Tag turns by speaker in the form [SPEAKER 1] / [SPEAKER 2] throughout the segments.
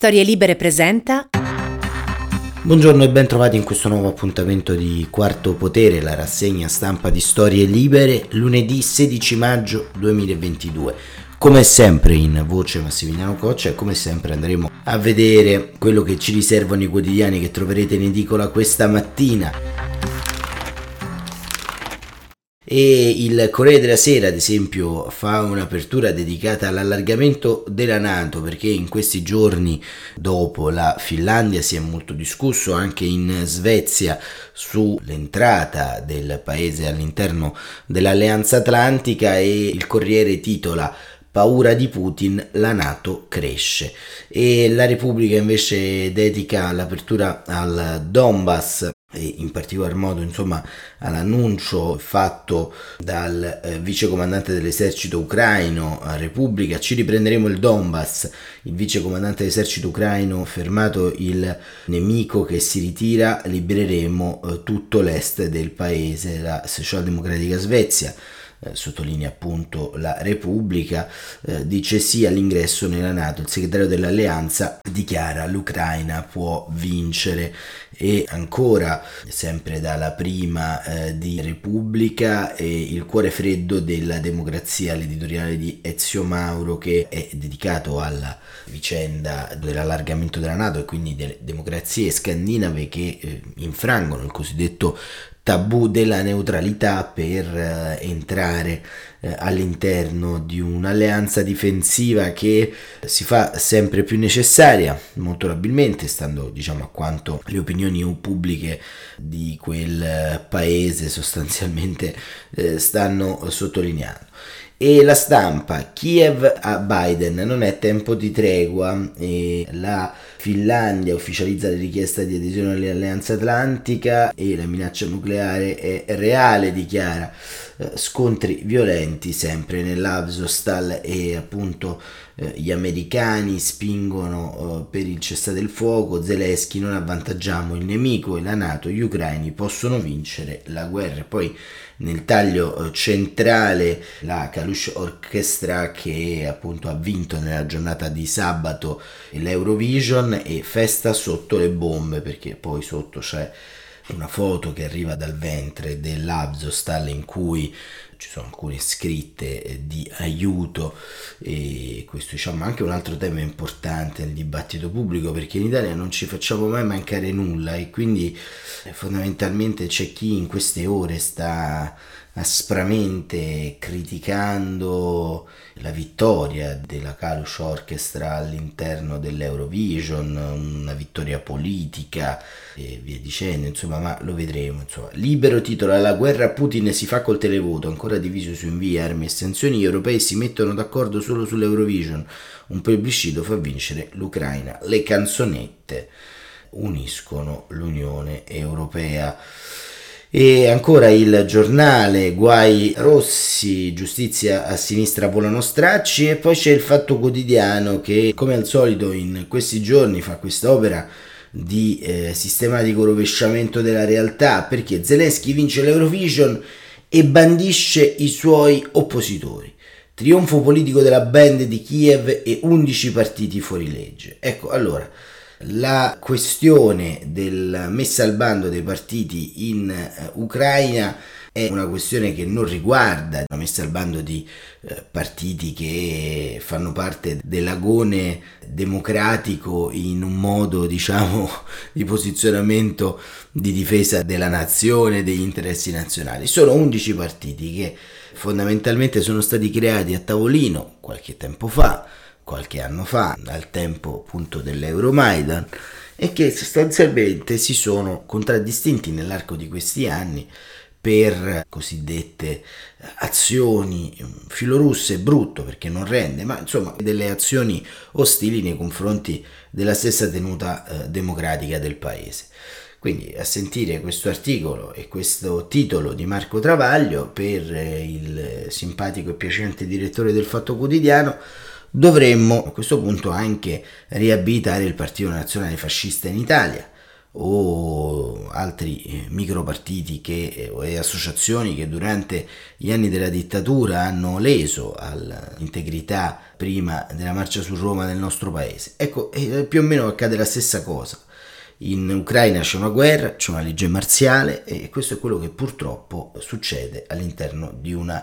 [SPEAKER 1] Storie Libere presenta.
[SPEAKER 2] Buongiorno e ben trovati in questo nuovo appuntamento di Quarto Potere, la rassegna stampa di Storie Libere, lunedì 16 maggio 2022. Come sempre in voce Massimiliano Coccia e come sempre andremo a vedere quello che ci riservano i quotidiani che troverete in edicola questa mattina e il Corriere della Sera ad esempio fa un'apertura dedicata all'allargamento della Nato perché in questi giorni dopo la Finlandia si è molto discusso anche in Svezia sull'entrata del paese all'interno dell'Alleanza Atlantica e il Corriere titola paura di Putin, la Nato cresce. E la Repubblica invece dedica l'apertura al Donbass e in particolar modo insomma all'annuncio fatto dal eh, vice comandante dell'esercito ucraino a Repubblica ci riprenderemo il Donbass. Il vice comandante dell'esercito ucraino fermato il nemico che si ritira libereremo eh, tutto l'est del paese la socialdemocratica Svezia eh, sottolinea appunto la Repubblica, eh, dice sì all'ingresso nella Nato. Il segretario dell'Alleanza dichiara l'Ucraina può vincere e ancora sempre dalla prima eh, di Repubblica il cuore freddo della democrazia, l'editoriale di Ezio Mauro che è dedicato alla vicenda dell'allargamento della Nato e quindi delle democrazie scandinave che eh, infrangono il cosiddetto tabù della neutralità per eh, entrare eh, all'interno di un'alleanza difensiva che si fa sempre più necessaria, molto probabilmente, stando diciamo a quanto le opinioni pubbliche di quel eh, paese sostanzialmente stanno sottolineando. E la stampa, Kiev a Biden, non è tempo di tregua, e la Finlandia ufficializza la richiesta di adesione all'Alleanza Atlantica e la minaccia nucleare è reale, dichiara. Eh, scontri violenti sempre nell'Avzostal e appunto eh, gli americani spingono eh, per il cessate il fuoco, Zelensky non avvantaggiamo il nemico e la Nato, gli ucraini possono vincere la guerra. Poi nel taglio eh, centrale la Kalush Orchestra che appunto ha vinto nella giornata di sabato l'Eurovision e festa sotto le bombe perché poi sotto c'è una foto che arriva dal ventre dell'Abzostal in cui ci sono alcune scritte eh, di aiuto e questo diciamo anche un altro tema importante nel dibattito pubblico perché in Italia non ci facciamo mai mancare nulla e quindi eh, fondamentalmente c'è chi in queste ore sta aspramente criticando la vittoria della Kalush Orchestra all'interno dell'Eurovision, una vittoria politica e via dicendo, insomma, ma lo vedremo. Insomma. Libero titola La guerra a Putin si fa col televoto, ancora diviso su invii, armi e sanzioni, gli europei si mettono d'accordo solo sull'Eurovision, un plebiscito fa vincere l'Ucraina, le canzonette uniscono l'Unione Europea. E ancora il giornale, guai rossi, giustizia a sinistra volano stracci e poi c'è il Fatto Quotidiano che come al solito in questi giorni fa quest'opera di eh, sistematico rovesciamento della realtà perché Zelensky vince l'Eurovision e bandisce i suoi oppositori. Trionfo politico della band di Kiev e 11 partiti fuori legge. Ecco, allora, la questione della messa al bando dei partiti in uh, Ucraina è una questione che non riguarda la messa al bando di uh, partiti che fanno parte dell'agone democratico in un modo diciamo di posizionamento di difesa della nazione, degli interessi nazionali. Sono 11 partiti che fondamentalmente sono stati creati a tavolino qualche tempo fa qualche anno fa, al tempo appunto dell'Euromaidan, e che sostanzialmente si sono contraddistinti nell'arco di questi anni per cosiddette azioni filorusse, brutto perché non rende, ma insomma delle azioni ostili nei confronti della stessa tenuta eh, democratica del paese. Quindi a sentire questo articolo e questo titolo di Marco Travaglio per eh, il simpatico e piacente direttore del Fatto Quotidiano dovremmo a questo punto anche riabilitare il Partito Nazionale Fascista in Italia, o altri eh, micropartiti che, e associazioni che durante gli anni della dittatura hanno leso all'integrità prima della marcia su Roma del nostro paese. Ecco, più o meno accade la stessa cosa. In Ucraina c'è una guerra, c'è una legge marziale e questo è quello che purtroppo succede all'interno di una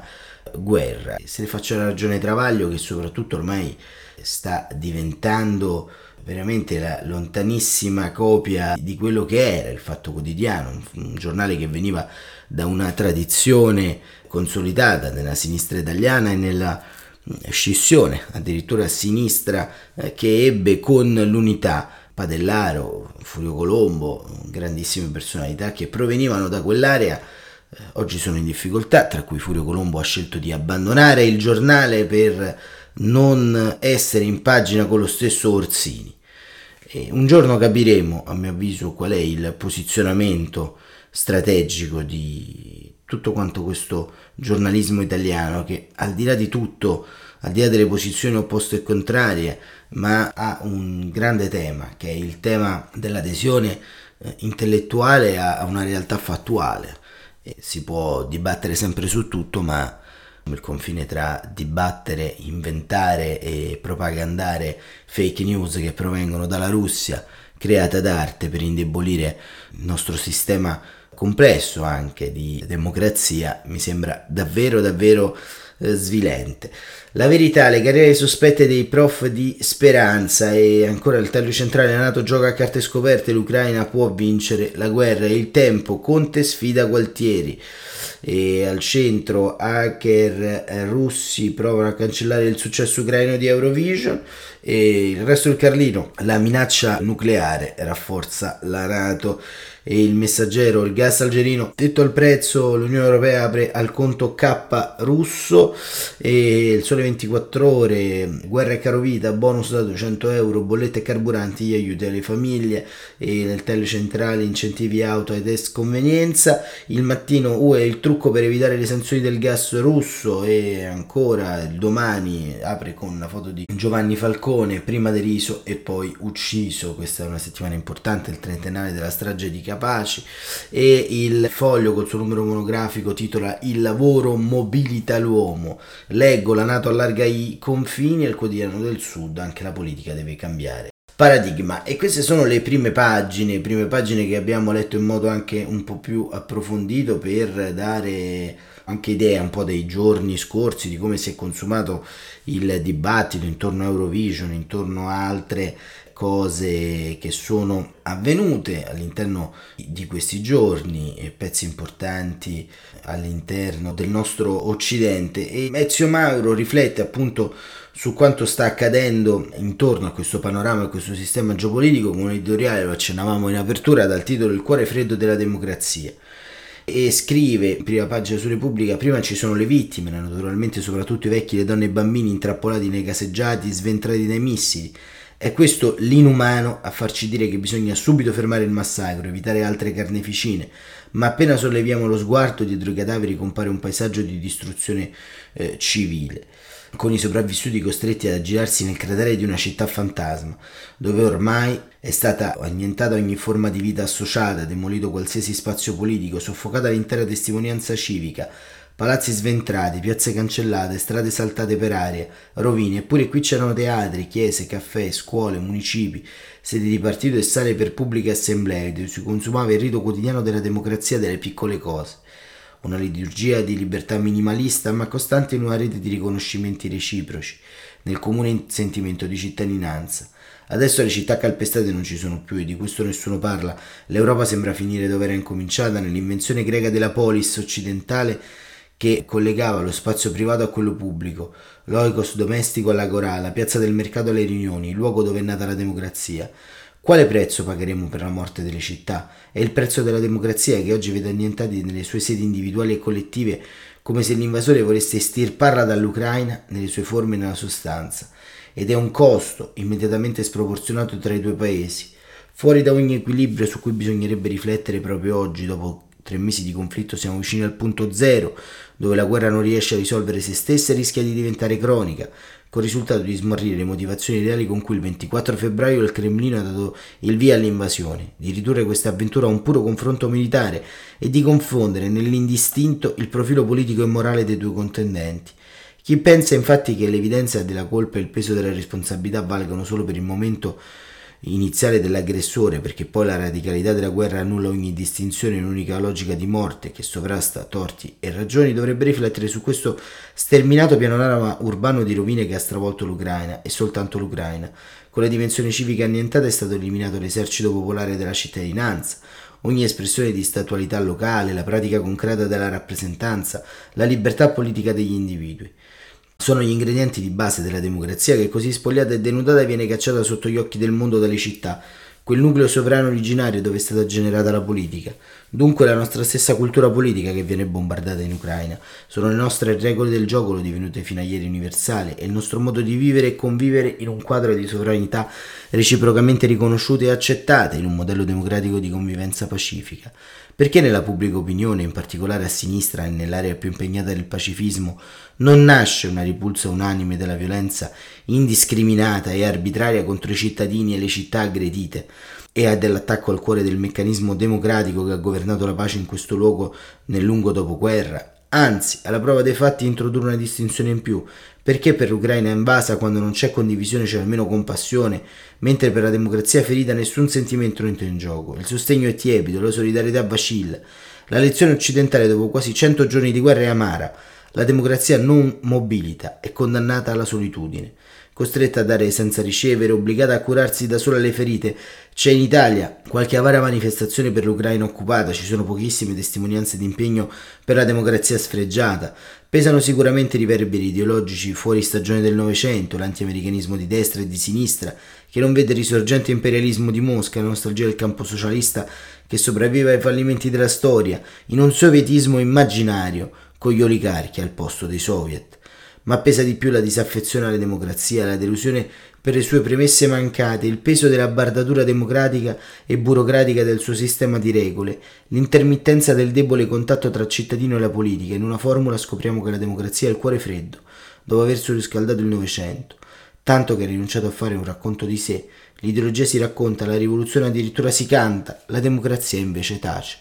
[SPEAKER 2] guerra. Se ne faccio una ragione Travaglio che soprattutto ormai sta diventando veramente la lontanissima copia di quello che era il Fatto Quotidiano, un, giornale che veniva da una tradizione consolidata nella sinistra italiana e nella mm, scissione, addirittura a sinistra, eh, che ebbe con l'unità Padellaro, Furio Colombo, grandissime personalità che provenivano da quell'area eh, oggi sono in difficoltà, tra cui Furio Colombo ha scelto di abbandonare il giornale per non essere in pagina con lo stesso Orsini. E un giorno capiremo, a mio avviso, qual è il posizionamento strategico di tutto quanto questo giornalismo italiano che al di là di tutto, al di là delle posizioni opposte e contrarie, ma ha un grande tema che è il tema dell'adesione eh, intellettuale a una realtà fattuale. Si può dibattere sempre su tutto, ma il confine tra dibattere, inventare e propagandare fake news che provengono dalla Russia, creata d'arte per indebolire il nostro sistema complesso anche di democrazia, mi sembra davvero davvero eh, svilente. La verità, le carriere sospette dei prof di Speranza e ancora il taglio centrale nato gioca a carte scoperte, l'Ucraina può vincere la guerra. Il tempo, Conte sfida Gualtieri. E al centro hacker russi provano a cancellare il successo ucraino di Eurovision e il resto del Carlino, la minaccia nucleare rafforza la Nato. E il messaggero, il gas algerino, detto il prezzo, l'Unione Europea apre al conto K russo. E il sole 24 ore, guerra e carovita, bonus da 200 euro, bollette e carburanti, aiuti alle famiglie. E nel telecentrale incentivi auto ed test convenienza, il mattino UE il trucco per evitare le sanzioni del gas russo. E ancora il domani apre con una foto di Giovanni Falcone, prima deriso e poi ucciso, questa è una settimana importante, il trentennale della strage di capaci e il foglio col suo numero monografico titola Il lavoro mobilita l'uomo. Leggo la Nato allarga i confini al quotidiano del Sud, anche la politica deve cambiare. Paradigma e queste sono le prime pagine, prime pagine che abbiamo letto in modo anche un po' più approfondito per dare anche idea un po' dei giorni scorsi di come si è consumato il dibattito intorno a Eurovision, intorno a altre cose che sono avvenute all'interno di questi giorni, pezzi importanti all'interno del nostro occidente. E Ezio Mauro riflette appunto su quanto sta accadendo intorno a questo panorama e questo sistema geopolitico con un editoriale, lo accennavamo in apertura, dal titolo Il cuore freddo della democrazia e scrive in prima pagina su Repubblica prima ci sono le vittime naturalmente soprattutto i vecchi le donne e i bambini intrappolati nei caseggiati sventrati dai missili. È questo l'inumano a farci dire che bisogna subito fermare il massacro, evitare altre carneficine, ma appena solleviamo lo sguardo dietro i cadaveri compare un paesaggio di distruzione eh, civile, con i sopravvissuti costretti ad aggirarsi nel cratere di una città fantasma, dove ormai è stata annientata ogni forma di vita associata, demolito qualsiasi spazio politico, soffocata l'intera testimonianza civica, palazzi sventrati, piazze cancellate, strade saltate per aria, rovine, eppure qui c'erano teatri, chiese, caffè, scuole, municipi, sedi di partito e sale per pubbliche assemblee, dove si consumava il rito quotidiano della democrazia delle piccole cose. Una liturgia di libertà minimalista ma costante in una rete di riconoscimenti reciproci, nel comune sentimento di cittadinanza. Adesso le città calpestate non ci sono più e di questo nessuno parla. L'Europa sembra finire dove era incominciata nell'invenzione greca della polis occidentale che collegava lo spazio privato a quello pubblico, l'oikos domestico all'agorà, la piazza del mercato alle riunioni, il luogo dove è nata la democrazia. Quale prezzo pagheremo per la morte delle città? È il prezzo della democrazia che oggi vede annientati nelle sue sedi individuali e collettive come se l'invasore volesse estirparla dall'Ucraina nelle sue forme e nella sostanza. Ed è un costo immediatamente sproporzionato tra i due paesi, fuori da ogni equilibrio su cui bisognerebbe riflettere proprio oggi, dopo tre mesi di conflitto siamo vicini al punto zero, dove la guerra non riesce a risolvere se stessa e rischia di diventare cronica, con il risultato di smarrire le motivazioni reali con cui il 24 febbraio il Cremlino ha dato il via all'invasione, di ridurre questa avventura a un puro confronto militare e di confondere nell'indistinto il profilo politico e morale dei due contendenti. Chi pensa infatti che l'evidenza della colpa e il peso della responsabilità valgano solo per il momento iniziale dell'aggressore, perché poi la radicalità della guerra annulla ogni distinzione in un'unica logica di morte che sovrasta torti e ragioni, dovrebbe riflettere su questo sterminato pianorama urbano di rovine che ha stravolto l'Ucraina e soltanto l'Ucraina. Con la dimensione civica annientata è stato eliminato l'esercito popolare della cittadinanza, ogni espressione di statualità locale, la pratica concreta della rappresentanza, la libertà politica degli individui. Sono gli ingredienti di base della democrazia che così spogliata e denudata viene cacciata sotto gli occhi del mondo dalle città, quel nucleo sovrano originario dove è stata generata la politica. Dunque la nostra stessa cultura politica che viene bombardata in Ucraina. Sono le nostre regole del gioco divenute fino a ieri universali e il nostro modo di vivere e convivere in un quadro di sovranità reciprocamente riconosciute e accettate in un modello democratico di convivenza pacifica. Perché nella pubblica opinione, in particolare a sinistra e nell'area più impegnata del pacifismo, non nasce una ripulsa unanime della violenza indiscriminata e arbitraria contro i cittadini e le città aggredite? E dell'attacco al cuore del meccanismo democratico che ha governato la pace in questo luogo nel lungo dopoguerra, Anzi, alla prova dei fatti introdurre una distinzione in più, perché per l'Ucraina invasa quando non c'è condivisione c'è almeno compassione, mentre per la democrazia ferita nessun sentimento entra in gioco, il sostegno è tiepido, la solidarietà vacilla. La lezione occidentale dopo quasi cento giorni di guerra è amara, la democrazia non mobilita, è condannata alla solitudine costretta a dare senza ricevere, obbligata a curarsi da sola le ferite. C'è in Italia qualche avara manifestazione per l'Ucraina occupata, ci sono pochissime testimonianze di impegno per la democrazia sfregiata. Pesano sicuramente riverberi ideologici fuori stagione del Novecento, l'antiamericanismo di destra e di sinistra, che non vede il risorgente imperialismo di Mosca, la nostalgia del campo socialista che sopravvive ai fallimenti della storia, in un sovietismo immaginario, con gli oligarchi al posto dei soviet ma pesa di più la disaffezione alla democrazia, la delusione per le sue premesse mancate, il peso della bardatura democratica e burocratica del suo sistema di regole, l'intermittenza del debole contatto tra cittadino e la politica. In una formula scopriamo che la democrazia è il cuore freddo, dopo aver surriscaldato il Novecento, tanto che ha rinunciato a fare un racconto di sé. L'ideologia si racconta, la rivoluzione addirittura si canta, la democrazia invece tace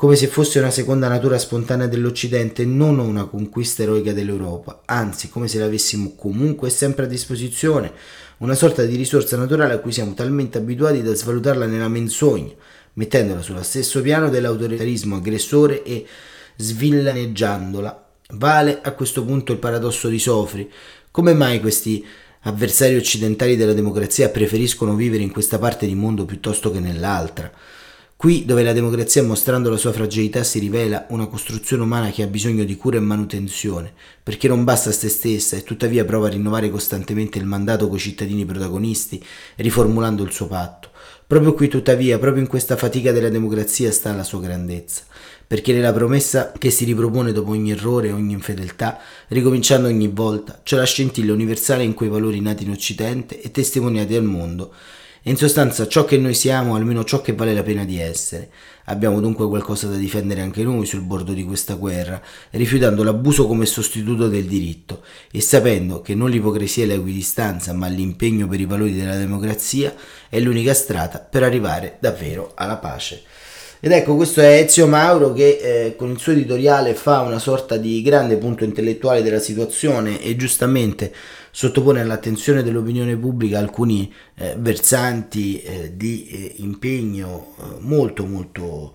[SPEAKER 2] come se fosse una seconda natura spontanea dell'Occidente e non una conquista eroica dell'Europa, anzi come se l'avessimo comunque sempre a disposizione, una sorta di risorsa naturale a cui siamo talmente abituati da svalutarla nella menzogna, mettendola sullo stesso piano dell'autoritarismo aggressore e svillaneggiandola. Vale a questo punto il paradosso di Sofri. Come mai questi avversari occidentali della democrazia preferiscono vivere in questa parte di mondo piuttosto che nell'altra? Qui dove la democrazia mostrando la sua fragilità si rivela una costruzione umana che ha bisogno di cura e manutenzione, perché non basta a se stessa e tuttavia prova a rinnovare costantemente il mandato coi cittadini protagonisti, riformulando il suo patto. Proprio qui tuttavia, proprio in questa fatica della democrazia sta la sua grandezza, perché nella promessa che si ripropone dopo ogni errore e ogni infedeltà, ricominciando ogni volta, c'è la scintilla universale in quei valori nati in Occidente e testimoniati al mondo, in sostanza ciò che noi siamo, almeno ciò che vale la pena di essere. Abbiamo dunque qualcosa da difendere anche noi sul bordo di questa guerra, rifiutando l'abuso come sostituto del diritto e sapendo che non l'ipocrisia e l'equidistanza, ma l'impegno per i valori della democrazia è l'unica strada per arrivare davvero alla pace. Ed ecco, questo è Ezio Mauro che eh, con il suo editoriale fa una sorta di grande punto intellettuale della situazione e giustamente sottopone all'attenzione dell'opinione pubblica alcuni eh, versanti eh, di eh, impegno eh, molto molto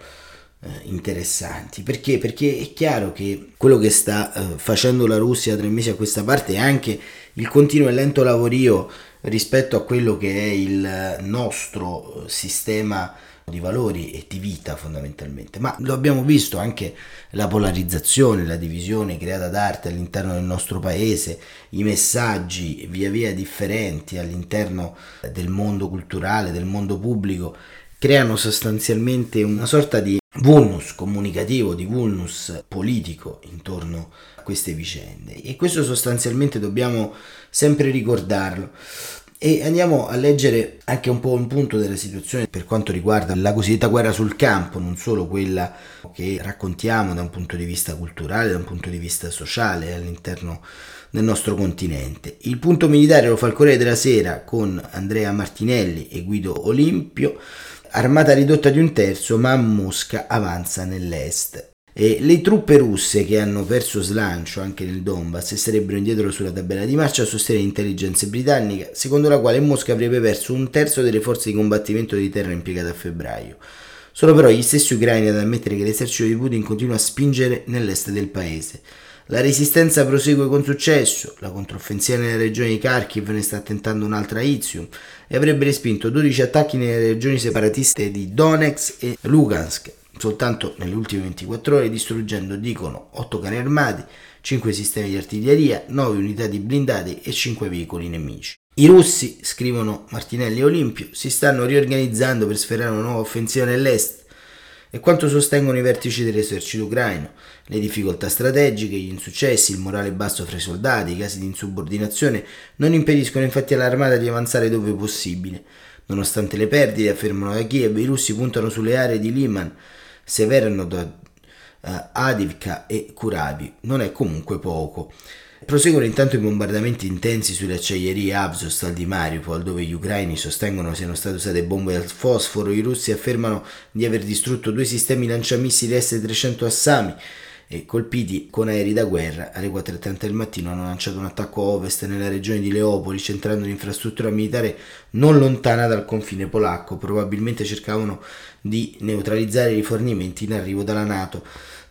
[SPEAKER 2] eh, interessanti perché? perché è chiaro che quello che sta facendo la Russia tre mesi a questa parte è anche il continuo e lento lavorio rispetto a quello che è il nostro sistema di valori e di vita fondamentalmente, ma lo abbiamo visto anche la polarizzazione, la divisione creata d'arte all'interno del nostro paese, i messaggi via via differenti all'interno del mondo culturale, del mondo pubblico, creano sostanzialmente una sorta di vulnus comunicativo, di vulnus politico intorno a queste vicende e questo sostanzialmente dobbiamo sempre ricordarlo. E andiamo a leggere anche un po' un punto della situazione per quanto riguarda la cosiddetta guerra sul campo, non solo quella che raccontiamo da un punto di vista culturale, da un punto di vista sociale all'interno del nostro continente. Il punto militare lo fa il Corriere della Sera con Andrea Martinelli e Guido Olimpio, armata ridotta di un terzo, ma Mosca avanza nell'est. E le truppe russe che hanno perso slancio anche nel Donbass e sarebbero indietro sulla tabella di marcia sostiene l'intelligence britannica, secondo la quale Mosca avrebbe perso un terzo delle forze di combattimento di terra impiegate a febbraio. Sono però gli stessi ucraini ad ammettere che l'esercito di Putin continua a spingere nell'est del paese. La resistenza prosegue con successo, la controffensiva nella regione di Kharkiv ne sta tentando un'altra Izium e avrebbe respinto 12 attacchi nelle regioni separatiste di Donetsk e Lugansk, soltanto nelle ultime 24 ore distruggendo, dicono, 8 carri armati, 5 sistemi di artiglieria, 9 unità di blindati e 5 veicoli nemici. I russi, scrivono Martinelli e Olimpio, si stanno riorganizzando per sferrare una nuova offensiva nell'est e quanto sostengono i vertici dell'esercito ucraino, le difficoltà strategiche, gli insuccessi, il morale basso fra i soldati, i casi di insubordinazione non impediscono infatti all'armata di avanzare dove possibile. Nonostante le perdite, affermano da Kiev, i russi puntano sulle aree di Liman, Severnod, uh, Adivka e Kuravi. Non è comunque poco. Proseguono intanto i bombardamenti intensi sulle acciaierie Abzostal di Mariupol, dove gli ucraini sostengono siano state usate bombe al fosforo. I russi affermano di aver distrutto due sistemi lanciamissili S-300 Assami e colpiti con aerei da guerra alle 4.30 del mattino hanno lanciato un attacco a ovest nella regione di Leopoli centrando l'infrastruttura militare non lontana dal confine polacco. Probabilmente cercavano di neutralizzare i rifornimenti in arrivo dalla Nato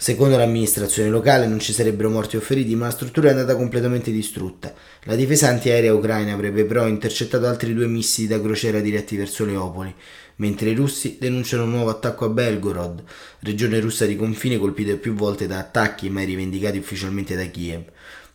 [SPEAKER 2] Secondo l'amministrazione locale non ci sarebbero morti o feriti, ma la struttura è andata completamente distrutta. La difesa antiaerea ucraina avrebbe però intercettato altri due missili da crociera diretti verso Leopoli mentre i russi denunciano un nuovo attacco a Belgorod, regione russa di confine colpita più volte da attacchi mai rivendicati ufficialmente da Kiev.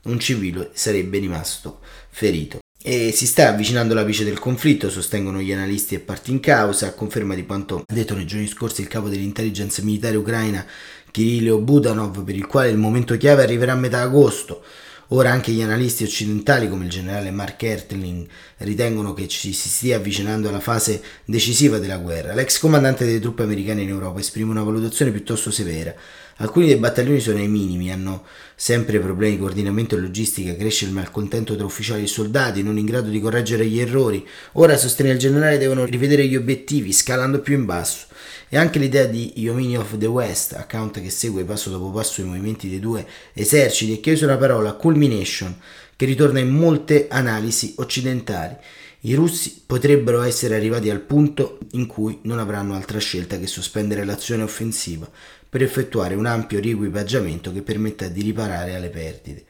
[SPEAKER 2] Un civile sarebbe rimasto ferito. E si sta avvicinando l'apice del conflitto, sostengono gli analisti e parti in causa, a conferma di quanto detto nei giorni scorsi il capo dell'intelligence militare ucraina Kirilo Budanov, per il quale il momento chiave arriverà a metà agosto. Ora anche gli analisti occidentali come il generale Mark Ertling ritengono che ci si stia avvicinando alla fase decisiva della guerra. L'ex comandante delle truppe americane in Europa esprime una valutazione piuttosto severa. Alcuni dei battaglioni sono ai minimi, hanno sempre problemi di coordinamento e logistica, cresce il malcontento tra ufficiali e soldati, non in grado di correggere gli errori. Ora, sostiene il generale, devono rivedere gli obiettivi, scalando più in basso. E anche l'idea di Yomini of the West, account che segue passo dopo passo i movimenti dei due eserciti e che usa la parola culmination, che ritorna in molte analisi occidentali. I russi potrebbero essere arrivati al punto in cui non avranno altra scelta che sospendere l'azione offensiva per effettuare un ampio riequipaggiamento che permetta di riparare alle perdite.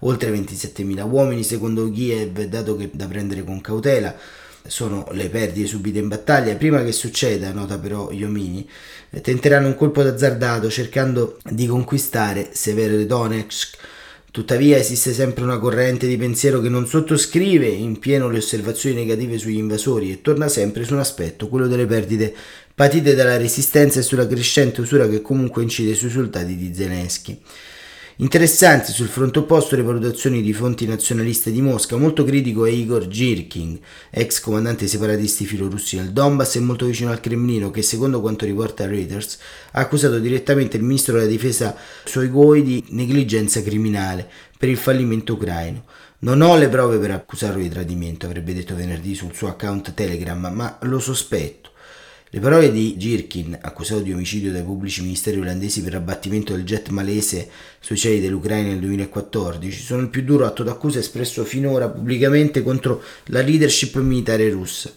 [SPEAKER 2] Oltre 27.000 uomini secondo Kiev, dato che da prendere con cautela, sono le perdite subite in battaglia. Prima che succeda, nota però Iomini, eh, tenteranno un colpo d'azzardato cercando di conquistare Severodonetsk. Tuttavia esiste sempre una corrente di pensiero che non sottoscrive in pieno le osservazioni negative sugli invasori e torna sempre su un aspetto, quello delle perdite patite dalla resistenza e sulla crescente usura che comunque incide sui risultati di Zelensky. Interessanti sul fronte opposto le valutazioni di fonti nazionaliste di Mosca, molto critico è Igor Girkin, ex comandante dei separatisti filorussi nel Donbass e molto vicino al Cremlino, che secondo quanto riporta Reuters ha accusato direttamente il ministro della difesa Soigoi di negligenza criminale per il fallimento ucraino. Non ho le prove per accusarlo di tradimento, avrebbe detto venerdì sul suo account Telegram, ma lo sospetto. Le parole di Girkin, accusato di omicidio dai pubblici ministeri olandesi per abbattimento del jet malese sui cieli dell'Ucraina nel 2014, sono il più duro atto d'accusa espresso finora pubblicamente contro la leadership militare russa.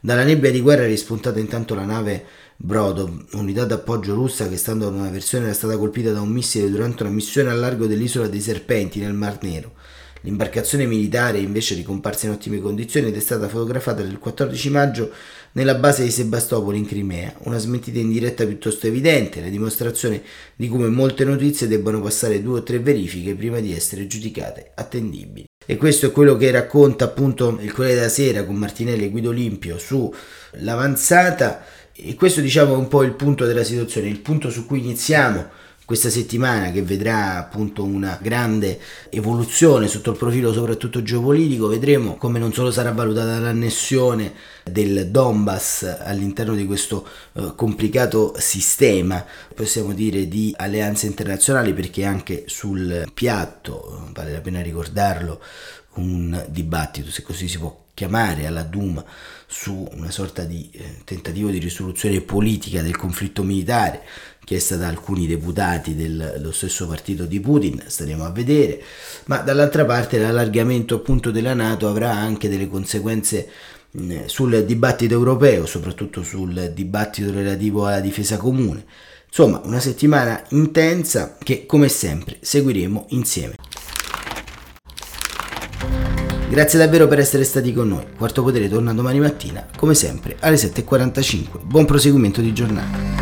[SPEAKER 2] Dalla nebbia di guerra è rispuntata intanto la nave Brodov, unità d'appoggio russa che stando ad una versione era stata colpita da un missile durante una missione al largo dell'isola dei Serpenti nel Mar Nero. L'imbarcazione militare invece ricomparsa in ottime condizioni ed è stata fotografata il 14 maggio nella base di Sebastopoli in Crimea, una smentita in diretta piuttosto evidente, la dimostrazione di come molte notizie debbano passare due o tre verifiche prima di essere giudicate attendibili. E questo è quello che racconta appunto il Corriere della Sera con Martinelli e Guido Olimpio sull'avanzata e questo diciamo è un po' il punto della situazione, il punto su cui iniziamo questa settimana che vedrà appunto una grande evoluzione sotto il profilo soprattutto geopolitico, vedremo come non solo sarà valutata l'annessione del Donbass all'interno di questo eh, complicato sistema, possiamo dire, di alleanze internazionali, perché anche sul piatto, vale la pena ricordarlo, un dibattito, se così si può chiamare alla Duma su una sorta di eh, tentativo di risoluzione politica del conflitto militare chiesta da alcuni deputati dello stesso partito di Putin, staremo a vedere, ma dall'altra parte l'allargamento appunto della Nato avrà anche delle conseguenze sul dibattito europeo, soprattutto sul dibattito relativo alla difesa comune. Insomma, una settimana intensa che come sempre seguiremo insieme. Grazie davvero per essere stati con noi. Quarto Potere torna domani mattina, come sempre, alle 7.45. Buon proseguimento di giornata.